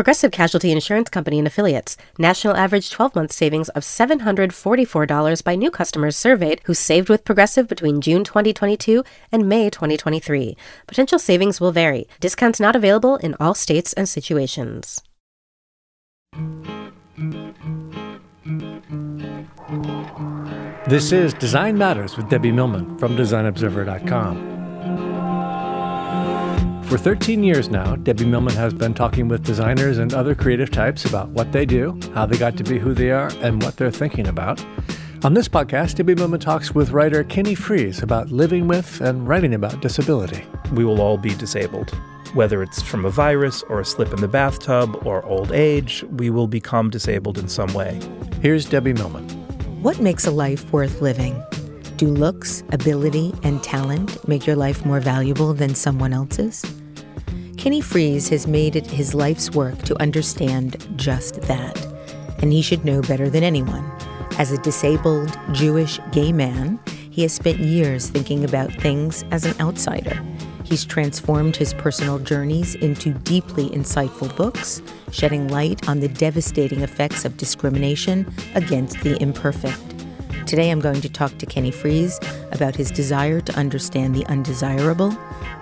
Progressive Casualty Insurance Company and Affiliates. National average 12 month savings of $744 by new customers surveyed who saved with Progressive between June 2022 and May 2023. Potential savings will vary. Discounts not available in all states and situations. This is Design Matters with Debbie Millman from DesignObserver.com. For 13 years now, Debbie Millman has been talking with designers and other creative types about what they do, how they got to be who they are, and what they're thinking about. On this podcast, Debbie Millman talks with writer Kenny Fries about living with and writing about disability. We will all be disabled. Whether it's from a virus or a slip in the bathtub or old age, we will become disabled in some way. Here's Debbie Millman. What makes a life worth living? Do looks, ability, and talent make your life more valuable than someone else's? Kenny Fries has made it his life's work to understand just that, and he should know better than anyone. As a disabled Jewish gay man, he has spent years thinking about things as an outsider. He's transformed his personal journeys into deeply insightful books, shedding light on the devastating effects of discrimination against the imperfect. Today I'm going to talk to Kenny Fries about his desire to understand the undesirable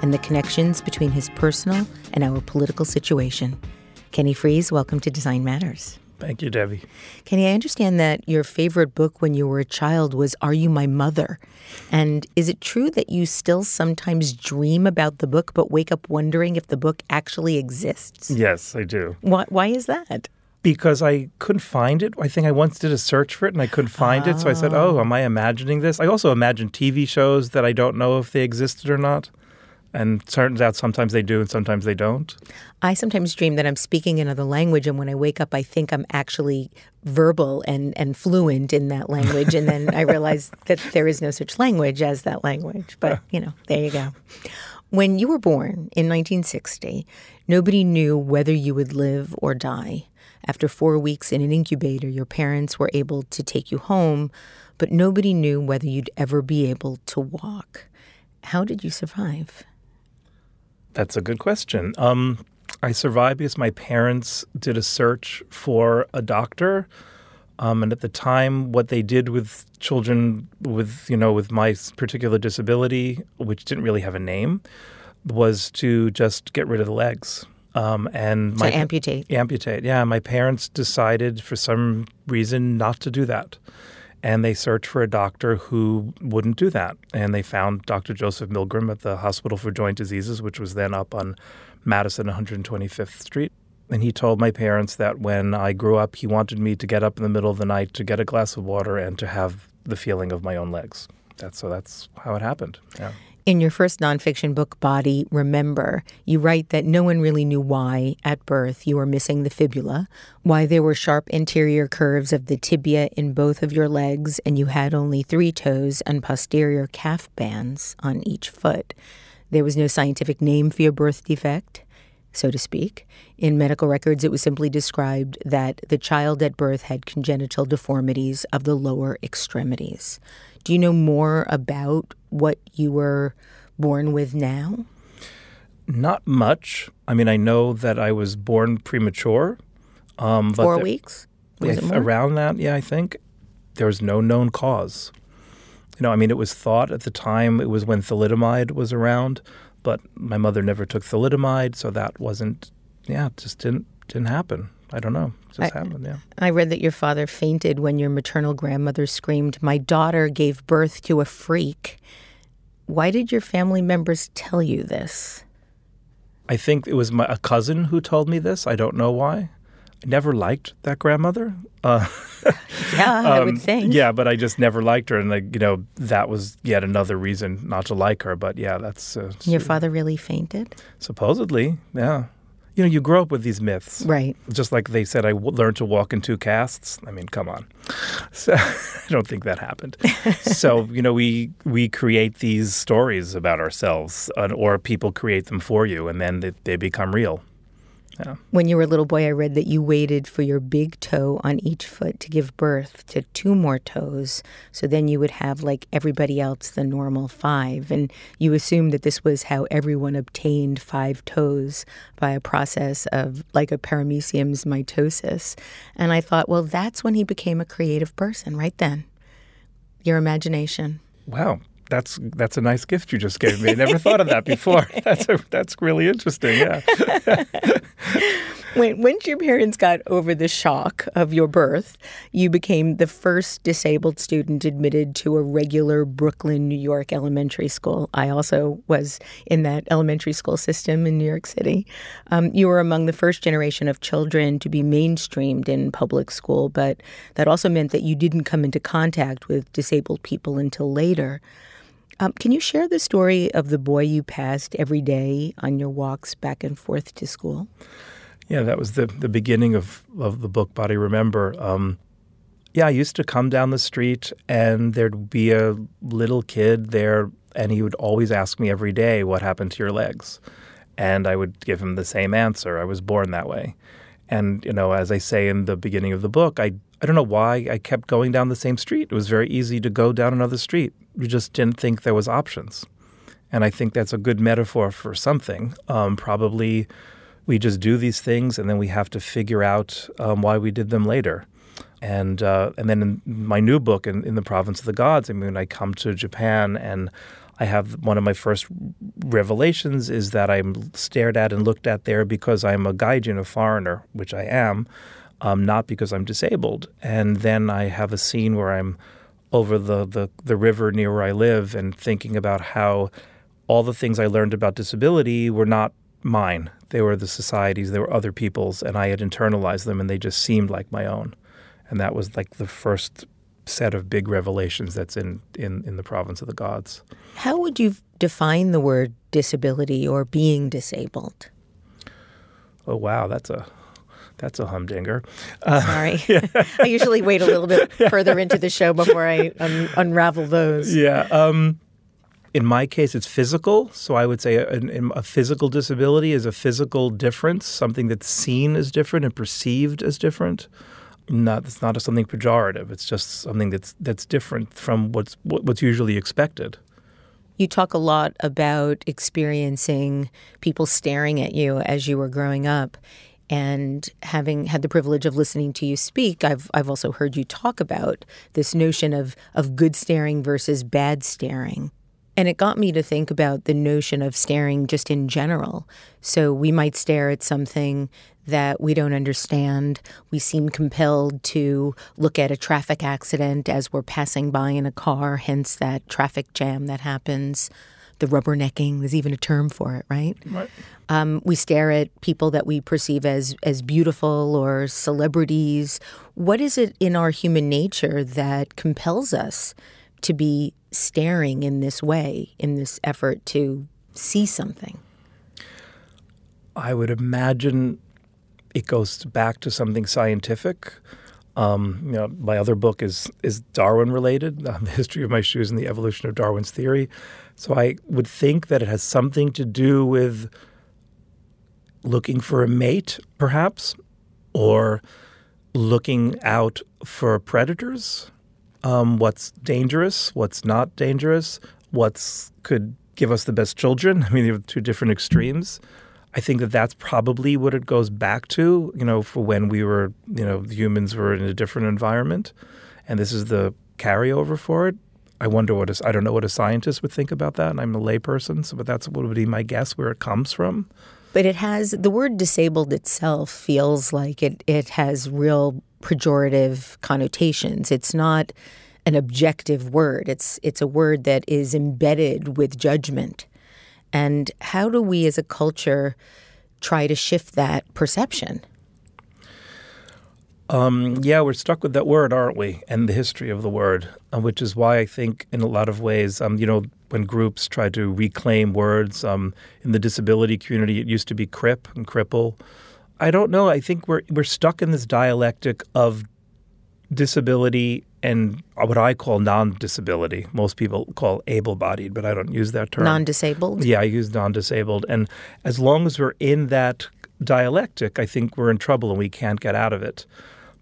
and the connections between his personal and our political situation. Kenny Fries, welcome to Design Matters. Thank you, Debbie. Kenny, I understand that your favorite book when you were a child was Are You My Mother? And is it true that you still sometimes dream about the book but wake up wondering if the book actually exists? Yes, I do. Why, why is that? Because I couldn't find it. I think I once did a search for it and I couldn't find it. So I said, ah. Oh, am I imagining this? I also imagine TV shows that I don't know if they existed or not. And turns out sometimes they do and sometimes they don't. I sometimes dream that I'm speaking another language, and when I wake up, I think I'm actually verbal and, and fluent in that language. And then I realize that there is no such language as that language. But, you know, there you go. When you were born in 1960, nobody knew whether you would live or die. After four weeks in an incubator, your parents were able to take you home, but nobody knew whether you'd ever be able to walk. How did you survive? That's a good question. Um, I survived because my parents did a search for a doctor. Um, and at the time, what they did with children with, you know, with my particular disability, which didn't really have a name, was to just get rid of the legs. Um, and my amputate. Amputate. Yeah, my parents decided for some reason not to do that and they searched for a doctor who wouldn't do that. And they found Dr. Joseph Milgram at the Hospital for Joint Diseases, which was then up on Madison 125th Street. And he told my parents that when I grew up, he wanted me to get up in the middle of the night to get a glass of water and to have the feeling of my own legs. That's so that's how it happened. Yeah. In your first nonfiction book, Body Remember, you write that no one really knew why, at birth, you were missing the fibula, why there were sharp anterior curves of the tibia in both of your legs, and you had only three toes and posterior calf bands on each foot. There was no scientific name for your birth defect so to speak. In medical records, it was simply described that the child at birth had congenital deformities of the lower extremities. Do you know more about what you were born with now? Not much. I mean, I know that I was born premature. Um, Four the- weeks? yeah, Was it more? around that, yeah, I think there was no known cause. You know, I mean, it was thought at the time it was when thalidomide was around, but my mother never took thalidomide, so that wasn't. Yeah, just didn't didn't happen. I don't know, it just I- happened. Yeah. I read that your father fainted when your maternal grandmother screamed, My daughter gave birth to a freak. Why did your family members tell you this? I think it was my a cousin who told me this. I don't know why. I never liked that grandmother. Uh, Yeah, I um, would think. Yeah, but I just never liked her, and like you know, that was yet another reason not to like her. But yeah, that's uh, Your father really fainted? supposedly. Yeah, you know, you grow up with these myths, Right. just like they said I w- learned to walk in two casts. I mean, come on. So I don't think that happened. so you know, we we create these stories about ourselves, uh, or people create them for you, and then they, they become real. When you were a little boy, I read that you waited for your big toe on each foot to give birth to two more toes. So then you would have, like everybody else, the normal five. And you assumed that this was how everyone obtained five toes by a process of like a paramecium's mitosis. And I thought, well, that's when he became a creative person, right then. Your imagination. Wow, that's that's a nice gift you just gave me. I never thought of that before. That's a, that's really interesting. Yeah. When, once your parents got over the shock of your birth, you became the first disabled student admitted to a regular Brooklyn, New York elementary school. I also was in that elementary school system in New York City. Um, you were among the first generation of children to be mainstreamed in public school, but that also meant that you didn't come into contact with disabled people until later. Um, can you share the story of the boy you passed every day on your walks back and forth to school? Yeah, that was the the beginning of of the book Body Remember. Um, yeah, I used to come down the street and there'd be a little kid there, and he would always ask me every day, "What happened to your legs?" And I would give him the same answer. I was born that way. And you know, as I say in the beginning of the book, I I don't know why I kept going down the same street. It was very easy to go down another street. We just didn't think there was options. And I think that's a good metaphor for something. Um, probably we just do these things and then we have to figure out um, why we did them later. And uh, and then in my new book, in, in the province of the gods, I mean, I come to Japan and I have one of my first revelations is that I'm stared at and looked at there because I'm a gaijin, a foreigner, which I am, um, not because I'm disabled. And then I have a scene where I'm over the, the, the river near where I live and thinking about how all the things I learned about disability were not mine. They were the society's, they were other people's, and I had internalized them and they just seemed like my own. And that was like the first set of big revelations that's in, in, in the province of the gods. How would you define the word disability or being disabled? Oh wow, that's a that's a humdinger. Sorry. I usually wait a little bit further into the show before I un- unravel those. Yeah. Um, in my case, it's physical. So I would say a, a physical disability is a physical difference, something that's seen as different and perceived as different. Not it's not something pejorative. It's just something that's that's different from what's what, what's usually expected. You talk a lot about experiencing people staring at you as you were growing up. And having had the privilege of listening to you speak, I've I've also heard you talk about this notion of of good staring versus bad staring. And it got me to think about the notion of staring just in general. So we might stare at something that we don't understand. We seem compelled to look at a traffic accident as we're passing by in a car, hence that traffic jam that happens. The rubbernecking, there's even a term for it, right? Right. Um, we stare at people that we perceive as as beautiful or celebrities. What is it in our human nature that compels us to be staring in this way, in this effort to see something? I would imagine it goes back to something scientific. Um, you know, my other book is is Darwin related, um, the history of my shoes and the evolution of Darwin's theory. So I would think that it has something to do with looking for a mate, perhaps, or looking out for predators. Um, what's dangerous? What's not dangerous? What's could give us the best children? I mean, you have two different extremes. I think that that's probably what it goes back to, you know, for when we were, you know, humans were in a different environment. And this is the carryover for it. I wonder what a, I don't know what a scientist would think about that. And I'm a layperson, so but that's what would be my guess where it comes from. But it has the word disabled itself feels like it it has real pejorative connotations. It's not an objective word. It's it's a word that is embedded with judgment. And how do we as a culture try to shift that perception? Um, yeah, we're stuck with that word, aren't we? And the history of the word, uh, which is why I think, in a lot of ways, um, you know, when groups try to reclaim words um, in the disability community, it used to be crip and cripple. I don't know. I think we're we're stuck in this dialectic of disability and what I call non-disability. Most people call able-bodied, but I don't use that term. Non-disabled. Yeah, I use non-disabled. And as long as we're in that dialectic, I think we're in trouble and we can't get out of it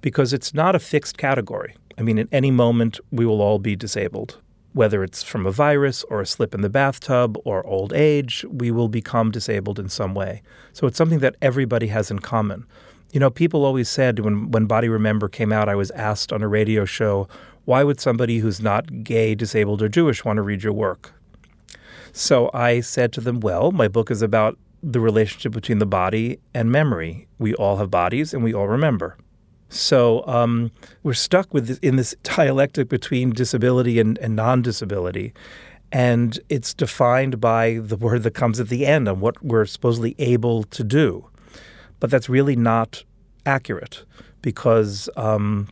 because it's not a fixed category. I mean, at any moment we will all be disabled. Whether it's from a virus or a slip in the bathtub or old age, we will become disabled in some way. So it's something that everybody has in common. You know, people always said when, when Body Remember came out, I was asked on a radio show, why would somebody who's not gay, disabled, or Jewish want to read your work? So I said to them, well, my book is about the relationship between the body and memory. We all have bodies and we all remember. So um, we're stuck with this, in this dialectic between disability and, and non-disability, and it's defined by the word that comes at the end on what we're supposedly able to do. But that's really not accurate because, um,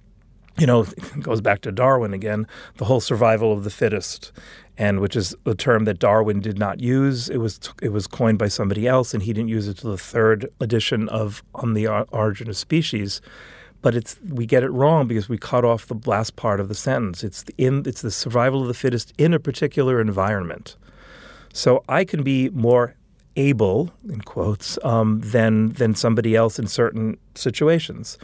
you know, it goes back to Darwin again, the whole survival of the fittest, and which is a term that Darwin did not use. It was it was coined by somebody else, and he didn't use it to the third edition of On the Origin of Species. But it's we get it wrong because we cut off the last part of the sentence. It's the in it's the survival of the fittest in a particular environment. So I can be more able, in quotes, um, than than somebody else in certain situations.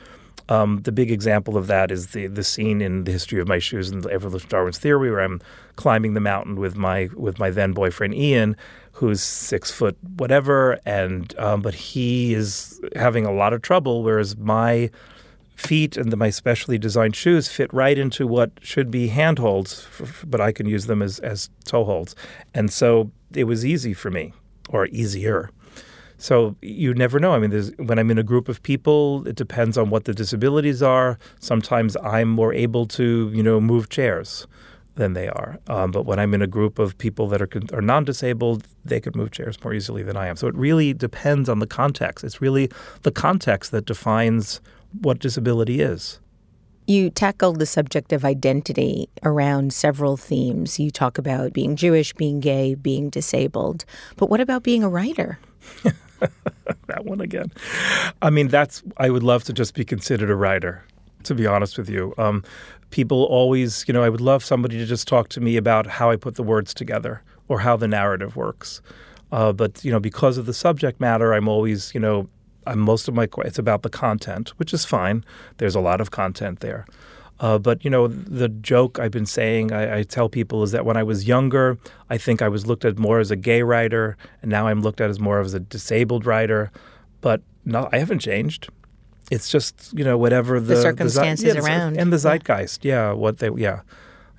Um, the big example of that is the the scene in the history of my shoes the evolution Darwin's theory, where I'm climbing the mountain with my with my then boyfriend Ian, who's six foot whatever, and um, but he is having a lot of trouble, whereas my feet and the, my specially designed shoes fit right into what should be handholds, but I can use them as as toe holds, and so it was easy for me or easier. So you never know. I mean, when I'm in a group of people, it depends on what the disabilities are. Sometimes I'm more able to, you know, move chairs than they are. Um, but when I'm in a group of people that are, are non-disabled, they could move chairs more easily than I am. So it really depends on the context. It's really the context that defines what disability is. You tackled the subject of identity around several themes. You talk about being Jewish, being gay, being disabled. But what about being a writer? that one again. I mean, that's, I would love to just be considered a writer, to be honest with you. Um, people always, you know, I would love somebody to just talk to me about how I put the words together or how the narrative works. Uh, but, you know, because of the subject matter, I'm always, you know, most of my it's about the content, which is fine. There's a lot of content there. Uh, but you know, the joke I've been saying, I, I, tell people is that when I was younger, I think I was looked at more as a gay writer, and now I'm looked at as more as a disabled writer. But no, I haven't changed. It's just you know whatever the, the circumstances the, yeah, around and the zeitgeist. Yeah, what they yeah,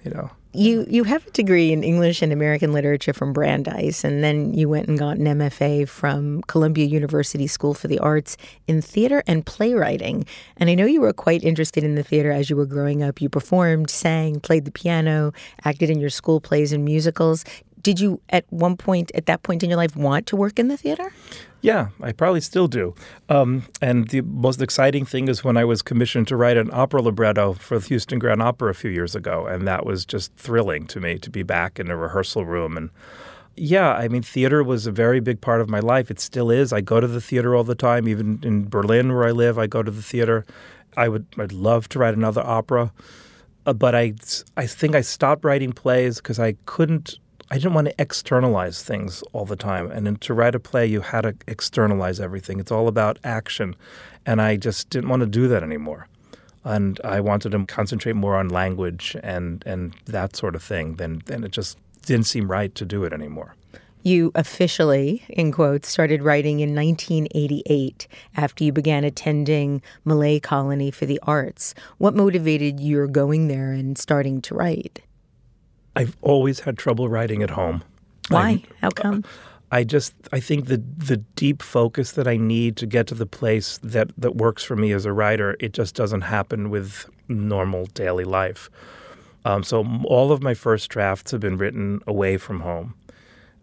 you know. You you have a degree in English and American Literature from Brandeis, and then you went and got an MFA from Columbia University School for the Arts in theater and playwriting. And I know you were quite interested in the theater as you were growing up. You performed, sang, played the piano, acted in your school plays and musicals did you at one point at that point in your life want to work in the theater yeah i probably still do um, and the most exciting thing is when i was commissioned to write an opera libretto for the houston grand opera a few years ago and that was just thrilling to me to be back in a rehearsal room and yeah, I mean, theater was a very big part of my life. It still is. I go to the theater all the time. Even in Berlin, where I live, I go to the theater. I would, I'd love to write another opera, uh, but I, I think I stopped writing plays because I couldn't I didn't want to externalize things all the time. And to write a play, you had to externalize everything. It's all about action. And I just didn't want to do that anymore. And I wanted to concentrate more on language and, and that sort of thing. Then, then it just didn't seem right to do it anymore. You officially, in quotes, started writing in 1988 after you began attending Millay Colony for the Arts. What motivated your going there and starting to write? I've always had trouble writing at home. Why? I, How come? I just I think the the deep focus that I need to get to the place that that works for me as a writer, it just doesn't happen with normal daily life. Um, so all of my first drafts have been written away from home.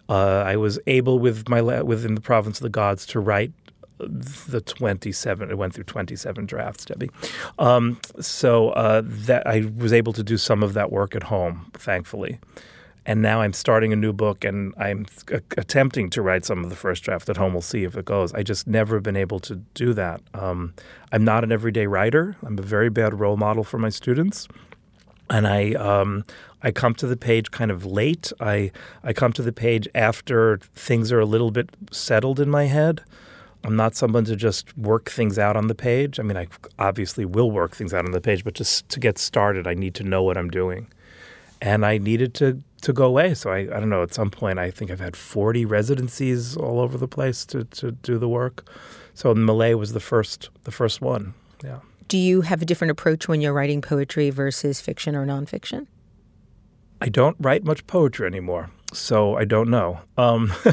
Uh, I was able with my within the province of the gods to write the 27 it went through 27 drafts debbie. Um, so uh, that i was able to do some of that work at home thankfully. And now i'm starting a new book and i'm a- attempting to write some of the first draft at home. We'll see if it goes. I just never been able to do that. Um, i'm not an everyday writer. I'm a very bad role model for my students. And I um, I come to the page kind of late. I I come to the page after things are a little bit settled in my head. I'm not someone to just work things out on the page. I mean, I obviously will work things out on the page, but just to get started, I need to know what I'm doing, and I needed to to go away. So I, I don't know. At some point, I think I've had 40 residencies all over the place to to do the work. So Millay was the first the first one. Yeah. Do you have a different approach when you're writing poetry versus fiction or nonfiction? I don't write much poetry anymore, so I don't know. Um,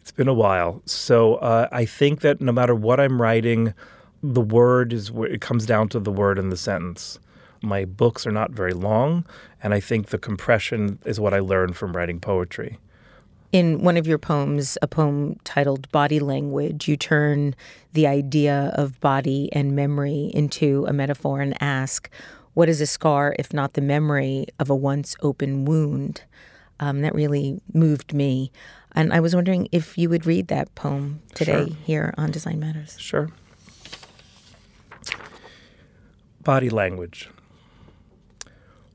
it's been a while. So uh, I think that no matter what I'm writing, the word is it comes down to the word in the sentence. My books are not very long, and I think the compression is what I learned from writing poetry. In one of your poems, a poem titled Body Language, you turn the idea of body and memory into a metaphor and ask, What is a scar if not the memory of a once open wound? Um, that really moved me. And I was wondering if you would read that poem today Sure. here on Design Matters. Sure. Body language.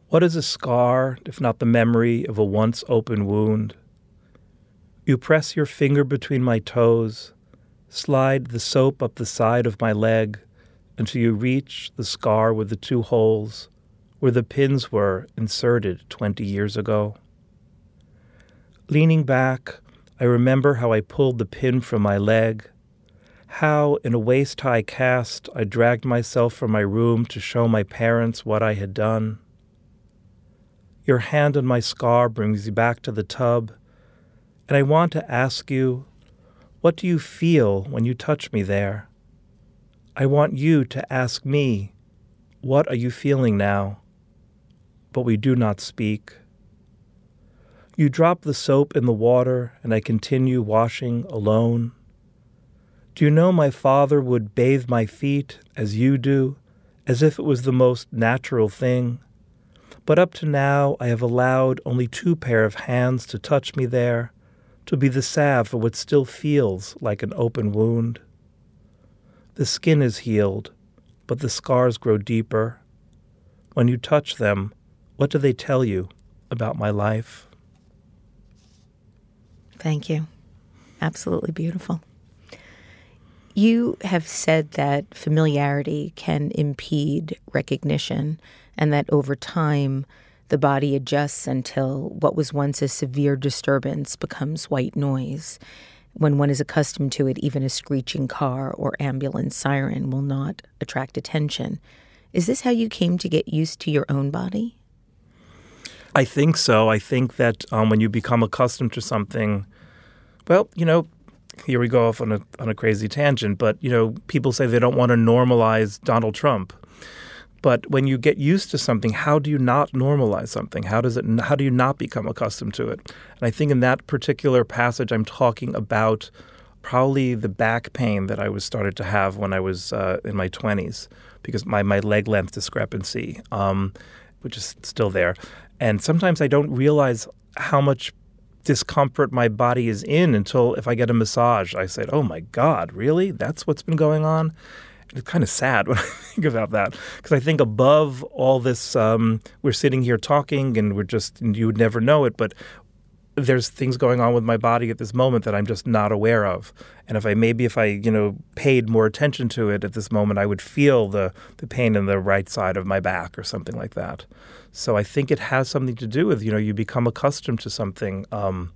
What is a scar if not the memory of a once open wound? You press your finger between my toes, slide the soap up the side of my leg until you reach the scar with the two holes where the pins were inserted 20 years ago. Leaning back, I remember how I pulled the pin from my leg how, in a waist high cast, I dragged myself from my room to show my parents what I had done. Your hand on my scar brings you back to the tub, and I want to ask you, what do you feel when you touch me there? I want you to ask me, what are you feeling now? But we do not speak. You drop the soap in the water, and I continue washing alone. Do you know my father would bathe my feet as you do, as if it was the most natural thing? But up to now, I have allowed only two pair of hands to touch me there, to be the salve for what still feels like an open wound. The skin is healed, but the scars grow deeper. When you touch them, what do they tell you about my life? Thank you. Absolutely beautiful. You have said that familiarity can impede recognition, and that over time, the body adjusts until what was once a severe disturbance becomes white noise. When one is accustomed to it, even a screeching car or ambulance siren will not attract attention. Is this how you came to get used to your own body? I think so. I think that um, when you become accustomed to something, well, you know, here we go off on a on a crazy tangent, but you know, people say they don't want to normalize Donald Trump. But when you get used to something, how do you not normalize something? How does it? How do you not become accustomed to it? And I think in that particular passage, I'm talking about probably the back pain that I was started to have when I was uh, in my 20s because my my leg length discrepancy, um, which is still there, and sometimes I don't realize how much discomfort my body is in until if I get a massage, I said, "Oh my God, really? That's what's been going on." It's kind of sad when I think about that because I think above all this, um, we're sitting here talking and we're just and you would never know it, but there's things going on with my body at this moment that I'm just not aware of. And if I maybe if I you know paid more attention to it at this moment, I would feel the the pain in the right side of my back or something like that. So I think it has something to do with you know you become accustomed to something, um,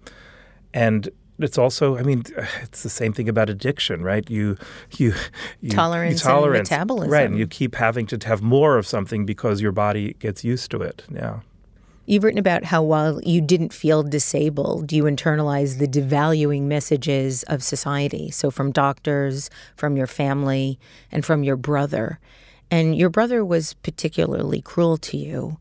and it's also i mean it's the same thing about addiction right you you, you tolerance, you tolerance and metabolism right and you keep having to have more of something because your body gets used to it yeah You've written about how while you didn't feel disabled, you internalized the devaluing messages of society. So, from doctors, from your family, and from your brother. And your brother was particularly cruel to you.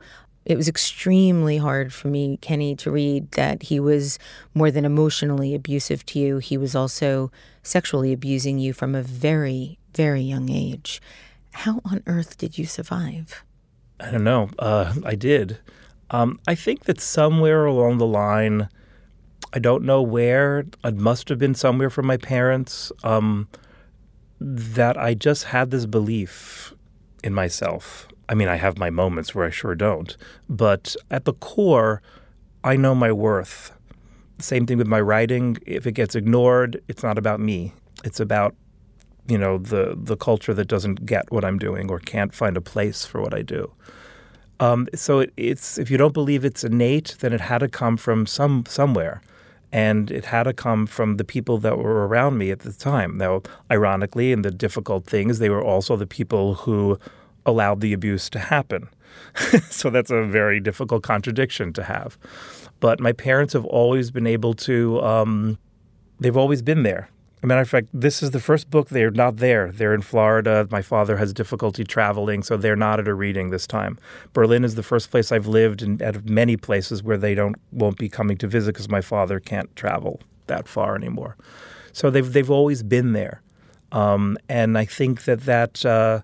It was extremely hard for me, Kenny, to read that he was more than emotionally abusive to you. He was also sexually abusing you from a very, very young age. How on earth did you survive? I don't know. Uh, I did. Um, I think that somewhere along the line, I don't know where, it must have been somewhere from my parents, um, that I just had this belief in myself. I mean, I have my moments where I sure don't, but at the core, I know my worth. Same thing with my writing. If it gets ignored, it's not about me. It's about you know the the culture that doesn't get what I'm doing or can't find a place for what I do. Um, so it, it's if you don't believe it's innate, then it had to come from some somewhere, and it had to come from the people that were around me at the time. Now, ironically, in the difficult things, they were also the people who allowed the abuse to happen. so that's a very difficult contradiction to have. But my parents have always been able to. Um, they've always been there. As a matter of fact, this is the first book. They're not there. They're in Florida. My father has difficulty traveling, so they're not at a reading this time. Berlin is the first place I've lived, and at many places where they don't won't be coming to visit because my father can't travel that far anymore. So they've they've always been there, um, and I think that that uh,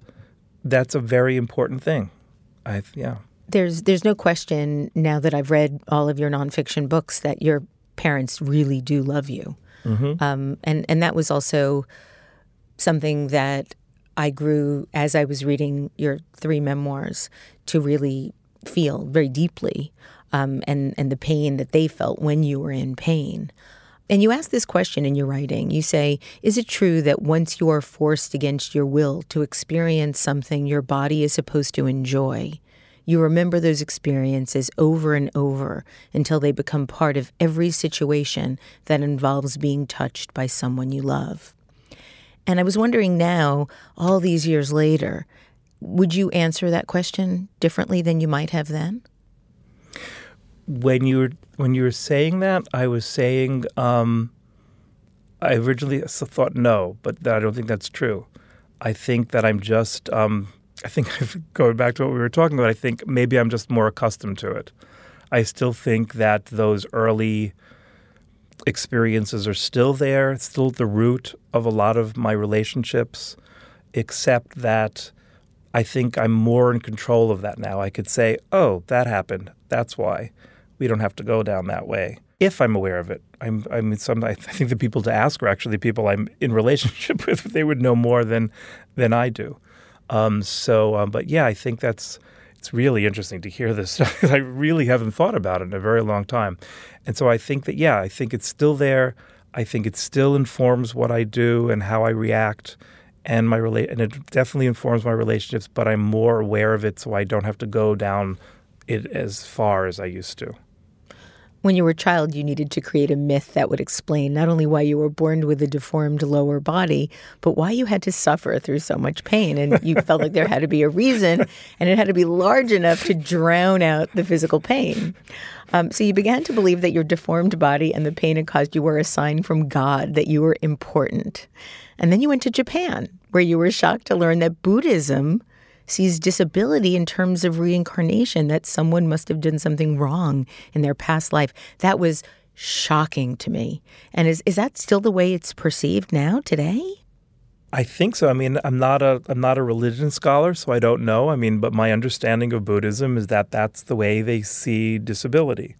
that's a very important thing. I yeah. There's there's no question now that I've read all of your nonfiction books that your parents really do love you. Mm-hmm. Um, and and that was also something that I grew as I was reading your three memoirs to really feel very deeply, um, and and the pain that they felt when you were in pain. And you ask this question in your writing. You say, Is it true that once you are forced against your will to experience something your body is supposed to enjoy, you remember those experiences over and over until they become part of every situation that involves being touched by someone you love. And I was wondering now, all these years later, would you answer that question differently than you might have then? When you were when you were saying that, I was saying um, I originally thought no, but I don't think that's true. I think that I'm just um, I think going back to what we were talking about, I think maybe I'm just more accustomed to it. I still think that those early experiences are still there, still the root of a lot of my relationships, except that I think I'm more in control of that now. I could say, oh, that happened. That's why. We don't have to go down that way. If I'm aware of it, I'm, I mean, some, I think the people to ask are actually people I'm in relationship with. They would know more than than I do. Um, so, um, but yeah, I think that's it's really interesting to hear this. I really haven't thought about it in a very long time, and so I think that yeah, I think it's still there. I think it still informs what I do and how I react, and my relate, and it definitely informs my relationships. But I'm more aware of it, so I don't have to go down it as far as I used to. When you were a child, you needed to create a myth that would explain not only why you were born with a deformed lower body, but why you had to suffer through so much pain. And you felt like there had to be a reason, and it had to be large enough to drown out the physical pain. Um, so you began to believe that your deformed body and the pain it caused you were a sign from God that you were important. And then you went to Japan, where you were shocked to learn that Buddhism sees disability in terms of reincarnation, that someone must have done something wrong in their past life. That was shocking to me. And is, is that still the way it's perceived now, today? I think so. I mean, I'm not a I'm not a religion scholar, so I don't know. I mean, but my understanding of Buddhism is that that's the way they see disability.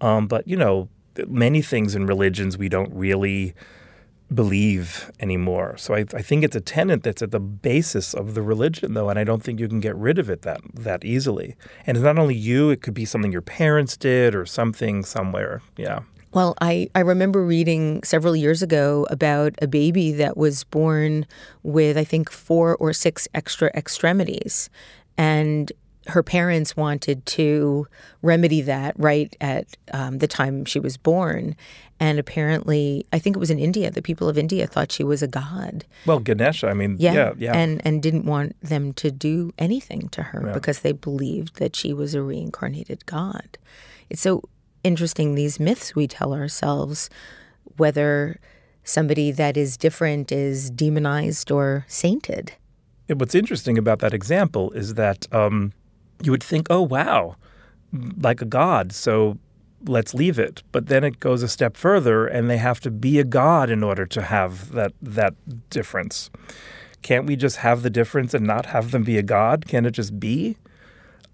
Um, but you know, many things in religions we don't really believe anymore. So I, I, think it's a tenet that's at the basis of the religion, though, and I don't think you can get rid of it that that easily. And it's not only you; it could be something your parents did or something somewhere. Yeah. Well, I, I remember reading several years ago about a baby that was born with, I think, four or six extra extremities. And her parents wanted to remedy that right at um, the time she was born. And apparently, I think it was in India, the people of India thought she was a god. Well, Ganesha, I mean, Yeah. yeah, yeah. And, and didn't want them to do anything to her Yeah. because they believed that she was a reincarnated god. It's so interesting, these myths we tell ourselves, whether somebody that is different is demonized or sainted. And What's interesting about that example is that um, you would think, oh, wow, like a god, so let's leave it. But then it goes a step further, and they have to be a god in order to have that, that difference. Can't we just have the difference and not have them be a god? Can it just be?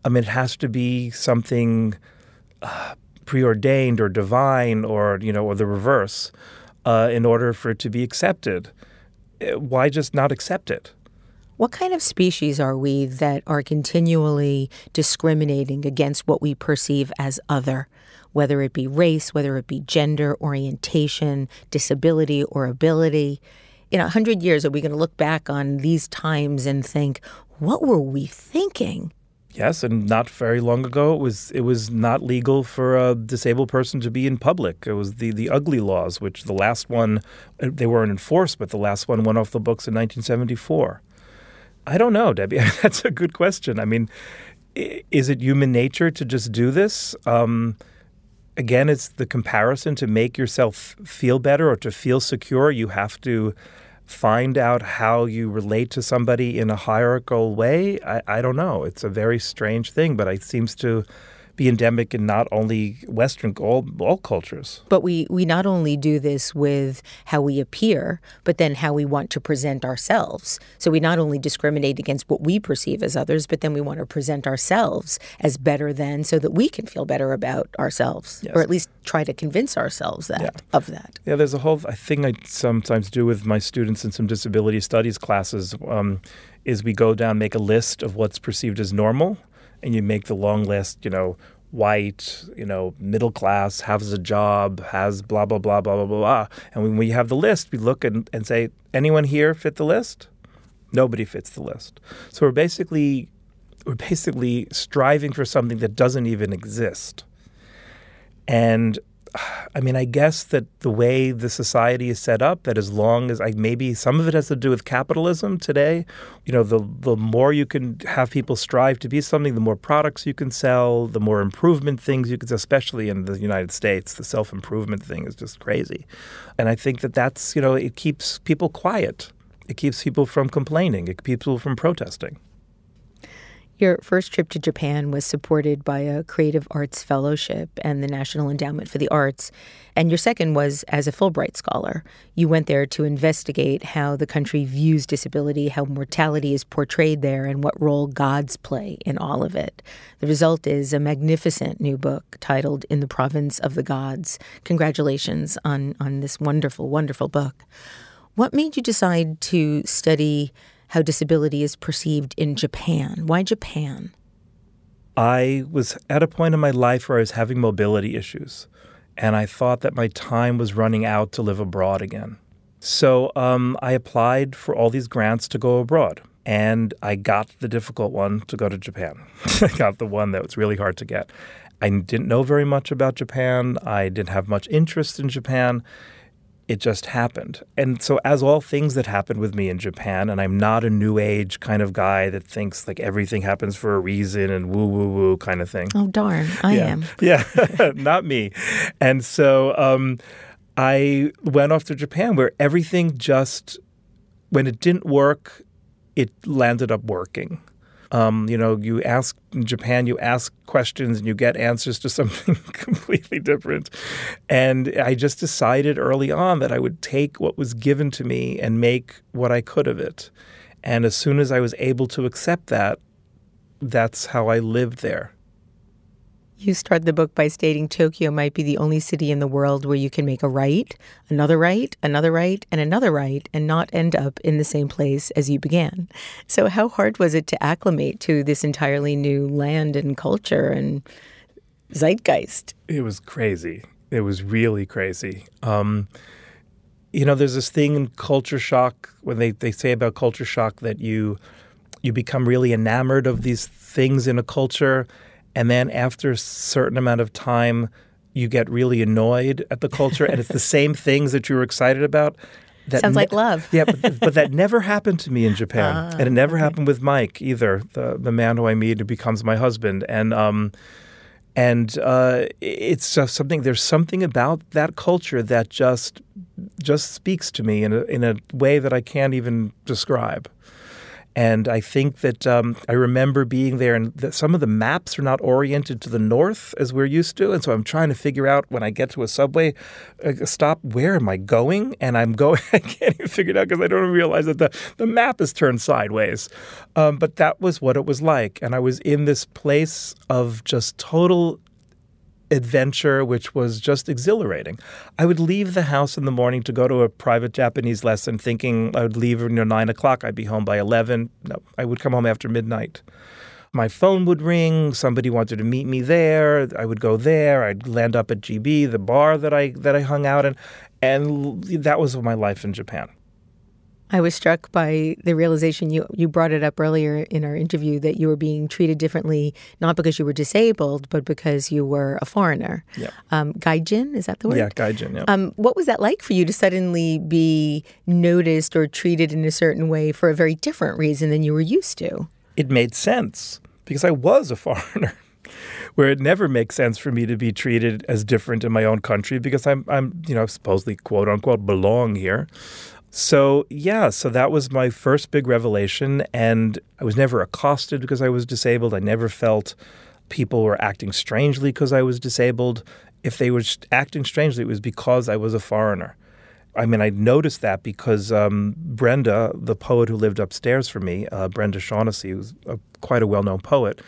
I mean, it has to be something uh, preordained or divine or, you know, or the reverse uh, in order for it to be accepted. Uh, Why just not accept it? What kind of species are we that are continually discriminating against what we perceive as other, whether it be race, whether it be gender, orientation, disability, or ability? In a hundred years, are we going to look back on these times and think, what were we thinking? Yes, and not very long ago, it was it was not legal for a disabled person to be in public. It was the the ugly laws, which the last one uh, they weren't enforced, but the last one went off the books in 1974. I don't know, Debbie. That's a good question. I mean, is it human nature to just do this? Um, again, it's the comparison to make yourself feel better or to feel secure. You have to find out how you relate to somebody in a hierarchical way. I, I don't know. It's a very strange thing, but it seems to be endemic in not only Western, all, all cultures. But we, we not only do this with how we appear, but then how we want to present ourselves. So we not only discriminate against what we perceive as others, but then we want to present ourselves as better than so that we can feel better about ourselves, Yes. or at least try to convince ourselves that Yeah. of that. Yeah, there's a whole thing I sometimes do with my students in some disability studies classes. Um, is we go down, make a list of what's perceived as normal, and you make the long list. You know, white, you know, middle class, has a job, has blah blah blah blah blah blah. And when we have the list, we look and, and say, anyone here fit the list? Nobody fits the list. So we're basically we're basically striving for something that doesn't even exist. And I mean, I guess that the way the society is set up, that as long as I maybe some of it has to do with capitalism today, you know, the the more you can have people strive to be something, the more products you can sell, the more improvement things you can, especially in the United States, the self improvement thing is just crazy, and I think that that's you know it keeps people quiet, it keeps people from complaining, it keeps people from protesting. Your first trip to Japan was supported by a Creative Arts Fellowship and the National Endowment for the Arts. And your second was as a Fulbright scholar. You went there to investigate how the country views disability, how mortality is portrayed there, and what role gods play in all of it. The result is a magnificent new book titled In the Province of the Gods. Congratulations on, on this wonderful, wonderful book. What made you decide to study how disability is perceived in Japan? Why Japan? I was at a point in my life where I was having mobility issues, and I thought that my time was running out to live abroad again. So um, I applied for all these grants to go abroad, and I got the difficult one to go to Japan. I got the one that was really hard to get. I didn't know very much about Japan. I didn't have much interest in Japan it just happened. And so, as all things that happened with me in Japan, and I'm not a new age kind of guy that thinks like everything happens for a reason and woo woo woo kind of thing. Oh, darn, I yeah. am. Yeah, not me. And so um, I went off to Japan where everything just, when it didn't work, it landed up working. Um, you know, you ask in Japan, you ask questions and you get answers to something completely different. And I just decided early on that I would take what was given to me and make what I could of it. And as soon as I was able to accept that, that's how I lived there. You start the book by stating Tokyo might be the only city in the world where you can make a right, another right, another right, and another right, and not end up in the same place as you began. So, how hard was it to acclimate to this entirely new land and culture and zeitgeist? It was crazy. It was really crazy. Um, you know, there's this thing in culture shock when they, they say about culture shock that you you become really enamored of these things in a culture. And then after a certain amount of time, you get really annoyed at the culture. and it's the same things that you were excited about. That Sounds ne- like love. yeah, but, but, that never happened to me in Japan, ah, and it never okay. happened with Mike either. The the man who I meet who becomes my husband, and um, and uh, it's just something. There's something about that culture that just just speaks to me in a in a way that I can't even describe. And I think that um, I remember being there, and that some of the maps are not oriented to the north as we're used to. And so I'm trying to figure out when I get to a subway a stop, where am I going? And I'm going, I can't even figure it out because I don't realize that the, the map is turned sideways. Um, but that was what it was like. And I was in this place of just total adventure, which was just exhilarating. I would leave the house in the morning to go to a private Japanese lesson, thinking I would leave know nine o'clock. I'd be home by eleven. No, I would come home after midnight. My phone would ring. Somebody wanted to meet me there. I would go there. I'd land up at GB, the bar that I that I hung out in, and that was my life in Japan. I was struck by the realization you you brought it up earlier in our interview that you were being treated differently not because you were disabled but because you were a foreigner. Yeah. Um, gaijin is that the word? Yeah, gaijin. Yeah. Um, what was that like for you to suddenly be noticed or treated in a certain way for a very different reason than you were used to? It made sense because I was a foreigner. where it never makes sense for me to be treated as different in my own country because I'm, I'm, you know, supposedly quote unquote belong here. So, yeah, so that was my first big revelation. And I was never accosted because I was disabled. I never felt people were acting strangely because I was disabled. If they were acting strangely, it was because I was a foreigner. I mean, I noticed that because um, Brenda, the poet who lived upstairs from me, uh, Brenda Shaughnessy, who's a, quite a well known poet,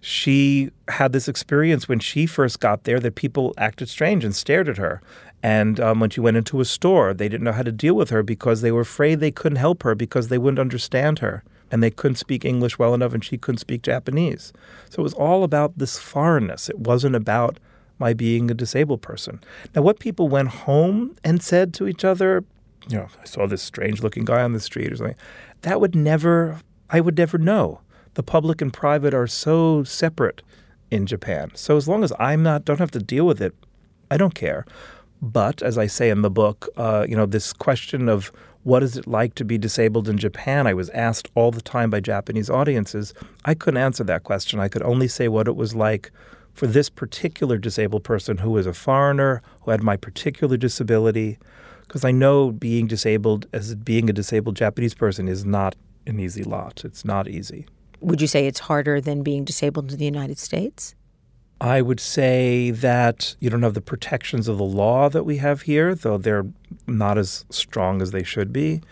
she had this experience when she first got there that people acted strange and stared at her. And um, when she went into a store, they didn't know how to deal with her because they were afraid they couldn't help her because they wouldn't understand her. And they couldn't speak English well enough, and she couldn't speak Japanese. So it was all about this foreignness. It wasn't about my being a disabled person. Now, what people went home and said to each other, you know, I saw this strange looking guy on the street or something, that would never, I would never know. The public and private are so separate in Japan. So as long as I'm not, don't have to deal with it, I don't care. But as I say in the book, uh, you know, this question of what is it like to be disabled in Japan, I was asked all the time by Japanese audiences. I couldn't answer that question. I could only say what it was like for this particular disabled person who was a foreigner, who had my particular disability, because I know being disabled as being a disabled Japanese person is not an easy lot. It's not easy. Would you say it's harder than being disabled in the United States? I would say that you don't have the protections of the law that we have here, though they're not as strong as they should be.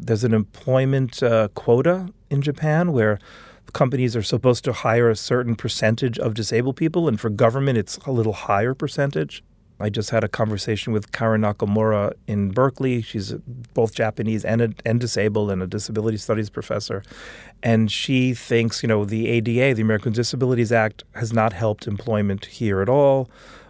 There's an employment uh, quota in Japan where companies are supposed to hire a certain percentage of disabled people, and for government, it's a little higher percentage. I just had a conversation with Karen Nakamura in Berkeley. She's both Japanese and, a, and disabled and a disability studies professor. And she thinks, you know, the ADA, the American Disabilities Act, has not helped employment here at all,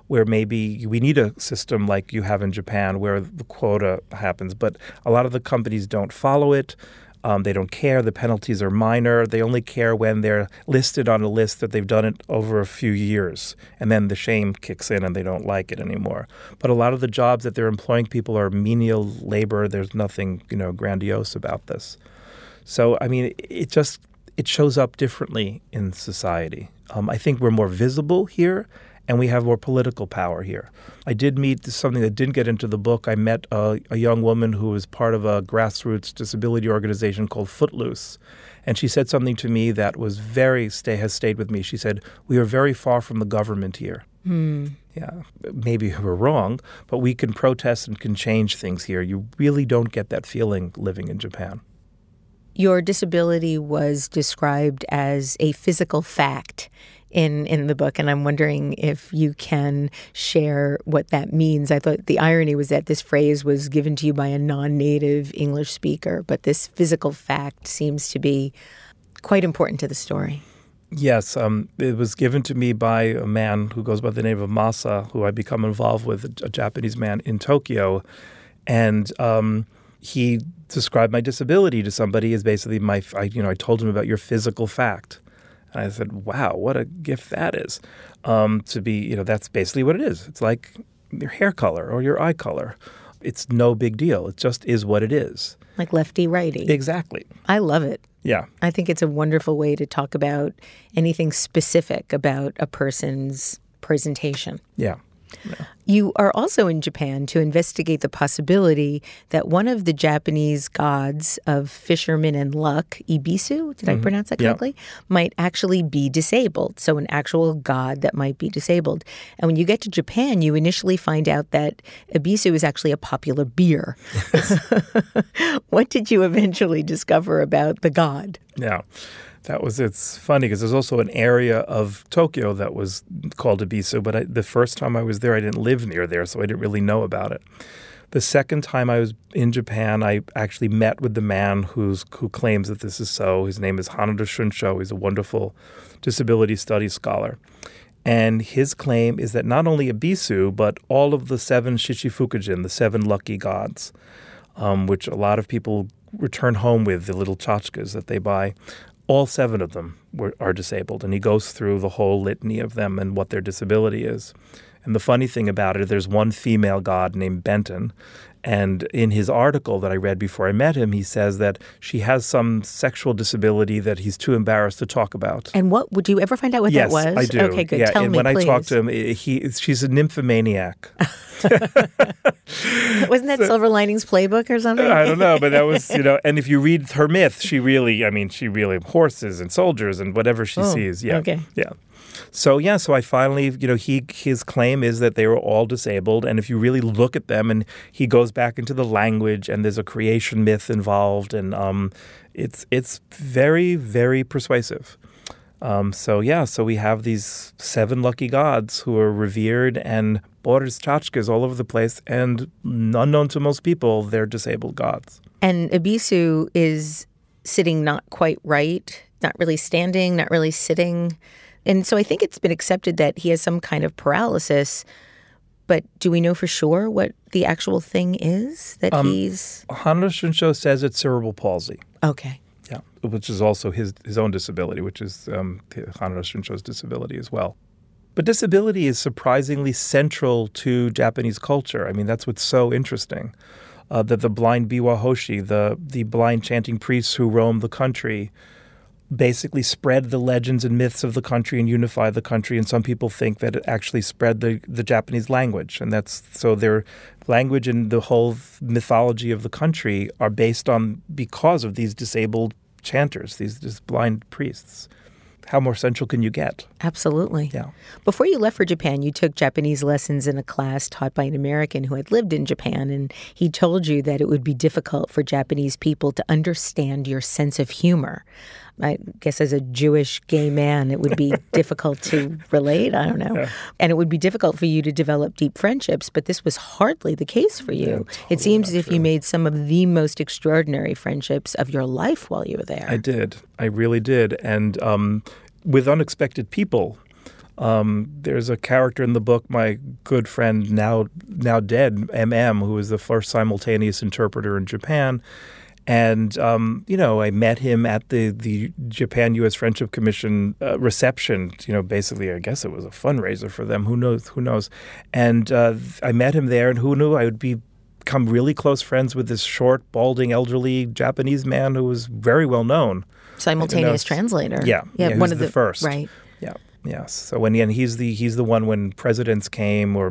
where maybe we need a system like you have in Japan where the quota happens. But a lot of the companies don't follow it. Um, they don't care. The penalties are minor. They only care when they're listed on a list that they've done it over a few years. And then the shame kicks in and they don't like it anymore. But a lot of the jobs that they're employing people are menial labor. There's nothing, you know, grandiose about this. So, I mean, it just it shows up differently in society. Um, I think we're more visible here and we have more political power here. I did meet something that didn't get into the book. I met a, a young woman who was part of a grassroots disability organization called Footloose. And she said something to me that was very stay has stayed with me. She said, "We are very far from the government here." Hmm. Yeah, maybe we're wrong, but we can protest and can change things here. You really don't get that feeling living in Japan. Your disability was described as a physical fact in in the book and I'm wondering if you can share what that means. I thought the irony was that this phrase was given to you by a non-native English speaker, but this physical fact seems to be quite important to the story. Yes, um, it was given to me by a man who goes by the name of Masa, who I become involved with, a, Japanese man in Tokyo, and um, he described my disability to somebody as basically my, I, you know, I told him about your physical fact. And I said, wow, what a gift that is. Um, to be, you know, that's basically what it is. It's like your hair color or your eye color. It's no big deal. It just is what it is. Like lefty righty. Exactly. I love it. Yeah. I think it's a wonderful way to talk about anything specific about a person's presentation. Yeah. You are also in Japan to investigate the possibility that one of the Japanese gods of fishermen and luck, Ebisu, did I pronounce that Mm-hmm. Yeah. correctly? Might actually be disabled. So, an actual god that might be disabled. And when you get to Japan, you initially find out that Ebisu is actually a popular beer. what did you eventually discover about the god? Yeah. That was, it's funny because there's also an area of Tokyo that was called Ebisu, but I, the first time I was there, I didn't live near there, so I didn't really know about it. The second time I was in Japan, I actually met with the man who's who claims that this is so. His name is Hanada Shuncho. He's a wonderful disability studies scholar. And his claim is that not only Ebisu, but all of the seven Shichifukujin, the seven lucky gods, um, which a lot of people return home with, the little tchotchkes that they buy, all seven of them were, are disabled. And he goes through the whole litany of them and what their disability is. And the funny thing about it, there's one female god named Benten. And in his article that I read before I met him, he says that she has some sexual disability that he's too embarrassed to talk about. And what would you ever find out what yes, that was? I do. Okay, good. Yeah, Tell and me, when please. I talked to him, he she's a nymphomaniac. Wasn't that Silver Linings Playbook or something? I don't know, but that was you know. And if you read her myth, she really, I mean, she really horses and soldiers and whatever she Oh, sees. Yeah, okay. yeah. So yeah, so I finally, you know, he his claim is that they were all disabled, and if you really look at them, and he goes back into the language, and there's a creation myth involved, and um, it's it's very very persuasive. Um, so yeah, so we have these seven lucky gods who are revered and borders tchotchkes all over the place, and unknown to most people, they're disabled gods. And Ebisu is sitting not quite right, not really standing, not really sitting. And so I think it's been accepted that he has some kind of paralysis. But do we know for sure what the actual thing is that Um, he's Hanada Shuncho says it's cerebral palsy. okay? Yeah, which is also his his own disability, which is um, Shuncho's disability as well. But disability is surprisingly central to Japanese culture. I mean, that's what's so interesting. Uh, that the blind biwa hoshi, the the blind chanting priests who roam the country, basically spread the legends and myths of the country and unify the country. And some people think that it actually spread the, the Japanese language. And that's so their language and the whole mythology of the country are based on because of these disabled chanters, these, these blind priests. How more central can you get? Absolutely. Yeah. Before you left for Japan, you took Japanese lessons in a class taught by an American who had lived in Japan, and he told you that it would be difficult for Japanese people to understand your sense of humor. I guess as a Jewish gay man, it would be difficult to relate. I don't know. And it would be difficult for you to develop deep friendships, but this was hardly the case for you. it seems as if you made some of the most extraordinary friendships of your life while you were there. I did. I really did. And um, with unexpected people. Um, there's a character in the book, my good friend, now now dead, MM, who was the first simultaneous interpreter in Japan. And um, you know, I met him at the the Japan U.S. Friendship Commission uh, reception. You know, basically, I guess it was a fundraiser for them. Who knows? Who knows? And uh, I met him there, and who knew I would be become really close friends with this short, balding, elderly Japanese man who was very well known. Simultaneous translator. Yeah, Yeah, yeah, one of the first. Right. Yeah. Yes. So when and he's the he's the one when presidents came or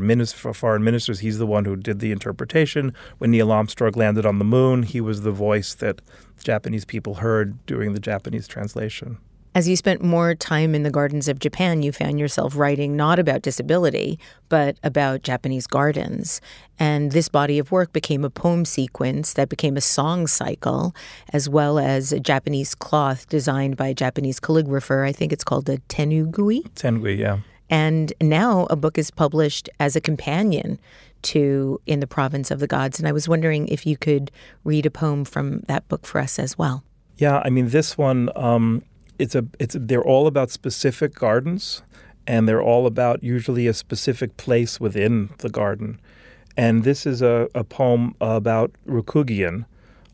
foreign ministers, he's the one who did the interpretation. When Neil Armstrong landed on the moon, he was the voice that Japanese people heard during the Japanese translation. As you spent more time in the gardens of Japan, you found yourself writing not about disability, but about Japanese gardens. And this body of work became a poem sequence that became a song cycle, as well as a Japanese cloth designed by a Japanese calligrapher. I think it's called a tenugui. Tengui, yeah. And now a book is published as a companion to In the Province of the Gods. And I was wondering if you could read a poem from that book for us as well. Yeah, I mean this one, um, it's a it's they're all about specific gardens, and they're all about usually a specific place within the garden. And this is a, a poem about Rikugien,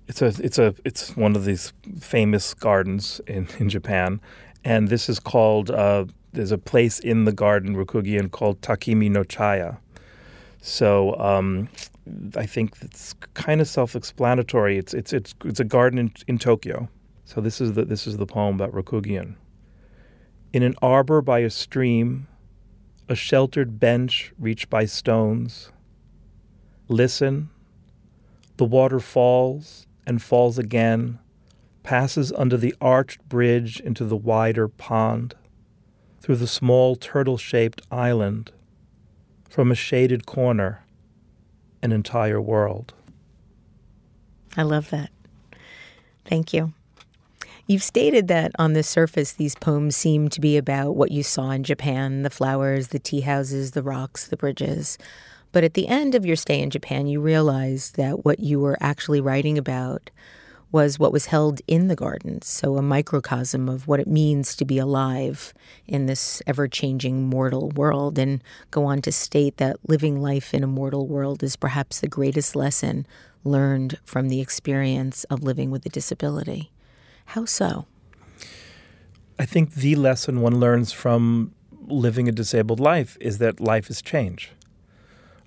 It's a it's a it's one of these famous gardens in, in Japan, and this is called. Uh, there's a place in the garden Rikugien called Takimi no Chaya. So um, I think it's kind of self-explanatory. It's it's it's it's a garden in, in Tokyo. So this is the this is the poem about Rikugien. In an arbor by a stream, a sheltered bench reached by stones. Listen. The water falls and falls again, passes under the arched bridge into the wider pond, through the small turtle shaped island, from a shaded corner, an entire world. I love that. Thank you. You've stated that on the surface, these poems seem to be about what you saw in Japan the flowers, the tea houses, the rocks, the bridges. But at the end of your stay in Japan, you realized that what you were actually writing about was what was held in the gardens, so a microcosm of what it means to be alive in this ever changing mortal world, and go on to state that living life in a mortal world is perhaps the greatest lesson learned from the experience of living with a disability. How so? I think the lesson one learns from living a disabled life is that life is change.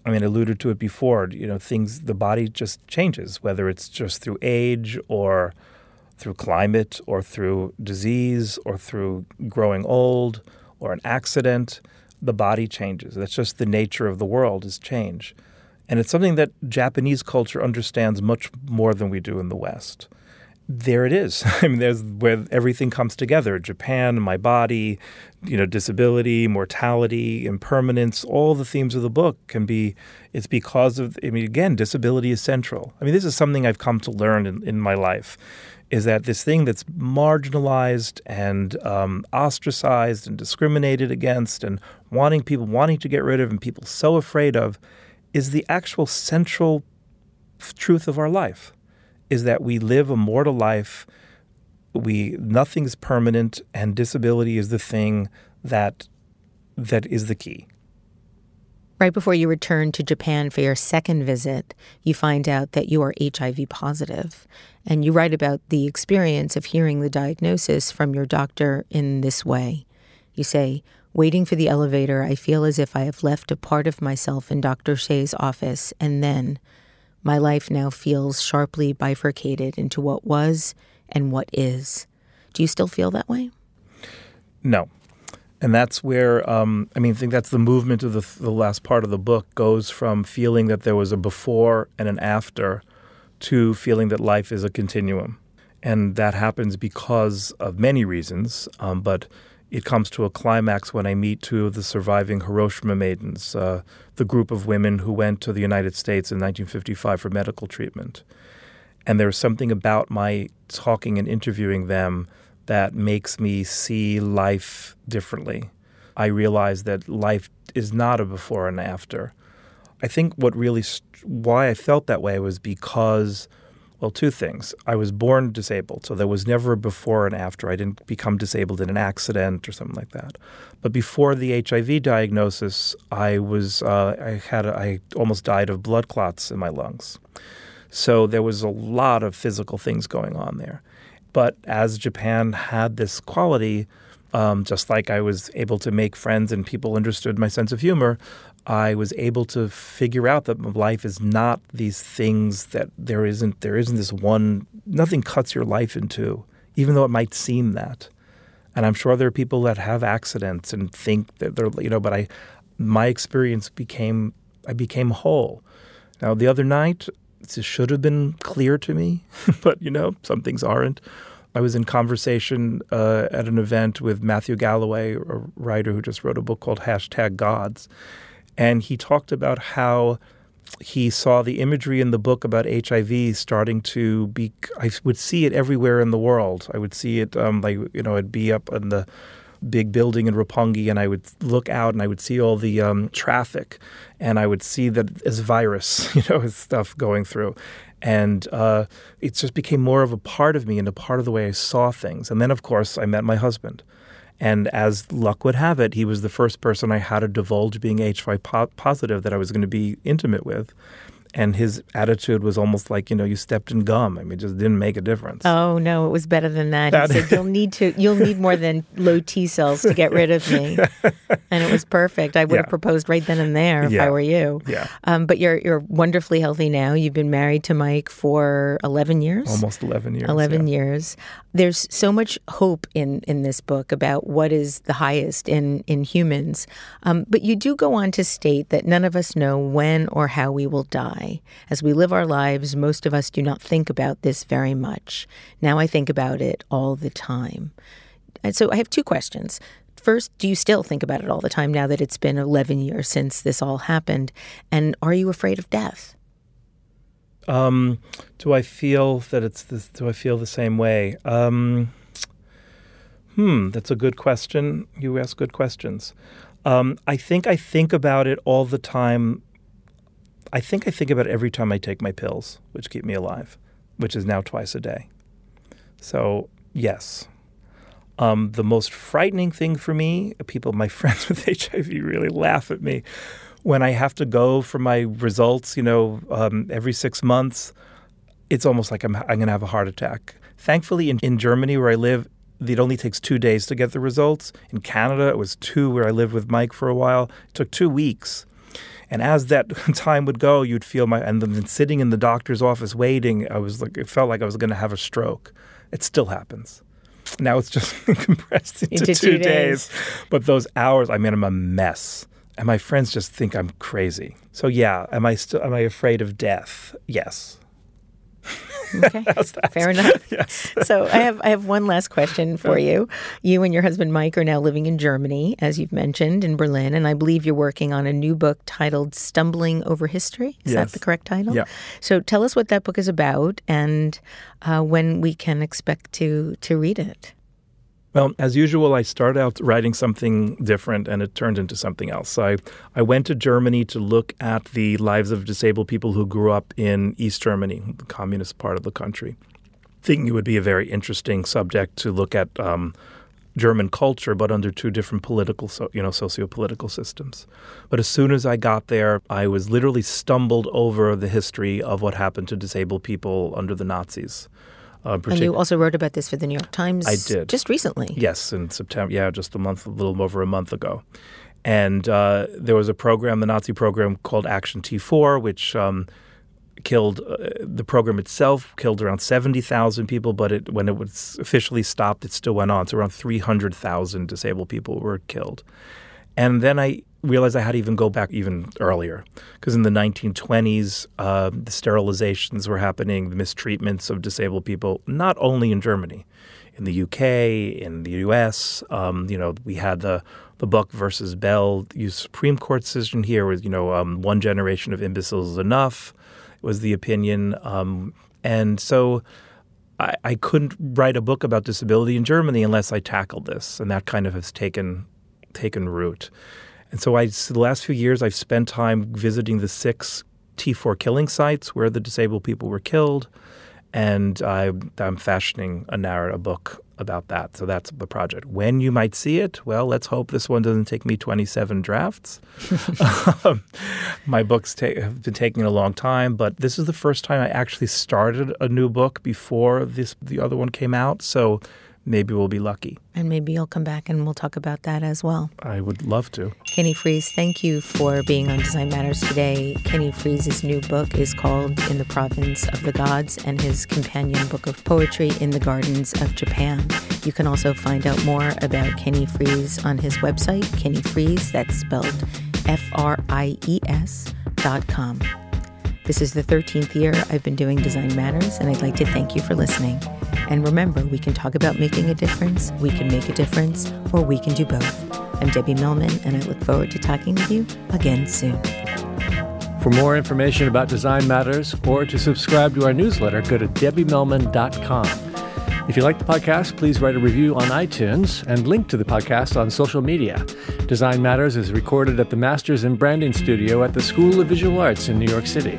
I mean, I alluded to it before. You know, things the body just changes, whether it's just through age or through climate or through disease or through growing old or an accident. The body changes. That's just the nature of the world is change. And it's something that Japanese culture understands much more than we do in the West there it is. I mean, there's where everything comes together Japan, my body, you know, disability, mortality, impermanence, all the themes of the book can be, it's because of, I mean, again, disability is central. I mean, this is something I've come to learn in, in my life is that this thing that's marginalized and um, ostracized and discriminated against and wanting people wanting to get rid of and people so afraid of is the actual central truth of our life is that we live a mortal life. We nothing's permanent, and disability is the thing that that is the key. Right before you return to Japan for your second visit, you find out that you are HIV. And you write about the experience of hearing the diagnosis from your doctor in this way. You say, Waiting for the elevator, I feel as if I have left a part of myself in Dr. Shea's office, and then my life now feels sharply bifurcated into what was and what is. Do you still feel that way? No. And that's where, um, I mean, I think that's the movement of the, the last part of the book goes from feeling that there was a before and an after to feeling that life is a continuum. And that happens because of many reasons, um, but it comes to a climax when I meet two of the surviving Hiroshima maidens, uh, the group of women who went to the United States in 1955 for medical treatment. And there's something about my talking and interviewing them that makes me see life differently. I realize that life is not a before and after. I think what really, why I felt that way was because well, two things. I was born disabled, so there was never before and after. I didn't become disabled in an accident or something like that. But before the HIV diagnosis, I was uh, I had a, I almost died of blood clots in my lungs. So there was a lot of physical things going on there. But as Japan had this quality, um, just like I was able to make friends and people understood my sense of humor, I was able to figure out that life is not these things that there isn't there isn't this one nothing cuts your life into, even though it might seem that. And I'm sure there are people that have accidents and think that they're you know, but I my experience became I became whole. Now the other night this should have been clear to me, but you know, some things aren't. I was in conversation uh, at an event with Matthew Gallaway, a writer who just wrote a book called Hashtag Gods and he talked about how he saw the imagery in the book about HIV starting to be. I would see it everywhere in the world. I would see it, um, like you know, it'd be up in the big building in Roppongi, and I would look out and I would see all the um, traffic, and I would see that as virus, you know, as stuff going through. And uh, it just became more of a part of me and a part of the way I saw things. And then, of course, I met my husband. And as luck would have it, he was the first person I had to divulge being HIV positive that I was going to be intimate with. And his attitude was almost like you know you stepped in gum. I mean, it just didn't make a difference. Oh no, it was better than that. He said you'll need to you'll need more than low T cells to get rid of me, and it was perfect. I would Yeah. have proposed right then and there if Yeah. I were you. Yeah. Um, but you're you're wonderfully healthy now. You've been married to Mike for eleven years. Almost eleven years. 11 yeah. years. There's so much hope in, in this book about what is the highest in, in humans. Um, but you do go on to state that none of us know when or how we will die. As we live our lives, most of us do not think about this very much. Now I think about it all the time. And so I have two questions. First, do you still think about it all the time now that it's been 11 years since this all happened? And are you afraid of death? Um, do I feel that it's this, do I feel the same way? Um, hmm, that's a good question. You ask good questions. Um, I think I think about it all the time. I think I think about it every time I take my pills, which keep me alive, which is now twice a day. So yes. Um, the most frightening thing for me, people, my friends with HIV really laugh at me when I have to go for my results, you know, um, every six months, it's almost like I'm, I'm going to have a heart attack. Thankfully, in, in Germany, where I live, it only takes two days to get the results. In Canada, it was two, where I lived with Mike for a while. It took two weeks. And as that time would go, you'd feel my, and then sitting in the doctor's office waiting, I was like, it felt like I was going to have a stroke. It still happens. Now it's just compressed into, Into two two days. days. But those hours, I mean, I'm a mess. And my friends just think I'm crazy. So yeah, am I still am I afraid of death? Yes. Okay. Fair enough. Yes. so I have I have one last question for you. You and your husband Mike are now living in Germany, as you've mentioned, in Berlin, and I believe you're working on a new book titled "Stumbling Over History." Is that the correct title? Yeah. So tell us what that book is about and uh, when we can expect to to read it. Well, as usual, I started out writing something different and it turned into something else. I, I went to Germany to look at the lives of disabled people who grew up in East Germany, the communist part of the country, thinking it would be a very interesting subject to look at um, German culture, but under two different political, so, you know, socio-political systems. But as soon as I got there, I was literally stumbled over the history of what happened to disabled people under the Nazis. Uh, And partic- you also wrote about this for the New York Times. I did. just recently. Yes, in September. Yeah, just a month, a little over a month ago. And uh, there was a program, the Nazi program called Action T4, which um, killed uh, the program itself killed around seventy thousand people. But it, when it was officially stopped, it still went on. So around three hundred thousand disabled people were killed. And then I realized I had to even go back even earlier because in the 1920s, uh, the sterilizations were happening, the mistreatments of disabled people, not only in Germany, in the UK, in the US. Um, you know, we had the the Buck versus Bell Supreme Court decision here, with you know, um, one generation of imbeciles is enough, was the opinion, um, and so. I, I couldn't write a book about disability in Germany unless I tackled this, and that kind of has taken taken root. And so I, the last few years, I've spent time visiting the six T4 killing sites where the disabled people were killed, and I, I'm fashioning a narrative, a book about that. So that's the project. When you might see it, well, let's hope this one doesn't take me 27 drafts. um, my books ta- have been taking a long time, but this is the first time I actually started a new book before this the other one came out. So maybe we'll be lucky. And maybe you'll come back and we'll talk about that as well. I would love to. Kenny Fries, thank you for being on Design Matters today. Kenny Fries' new book is called In the Province of the Gods, and his companion book of poetry, In the Gardens of Japan. You can also find out more about Kenny Fries on his website, Kenny Fries, that's spelled F R I E S dot com. This is the 13th year I've been doing Design Matters, and I'd like to thank you for listening. And remember, we can talk about making a difference, we can make a difference, or we can do both. I'm Debbie Millman, and I look forward to talking with you again soon. For more information about Design Matters or to subscribe to our newsletter, go to debbiemillman.com. If you like the podcast, please write a review on iTunes and link to the podcast on social media. Design Matters is recorded at the Masters in Branding Studio at the School of Visual Arts in New York City.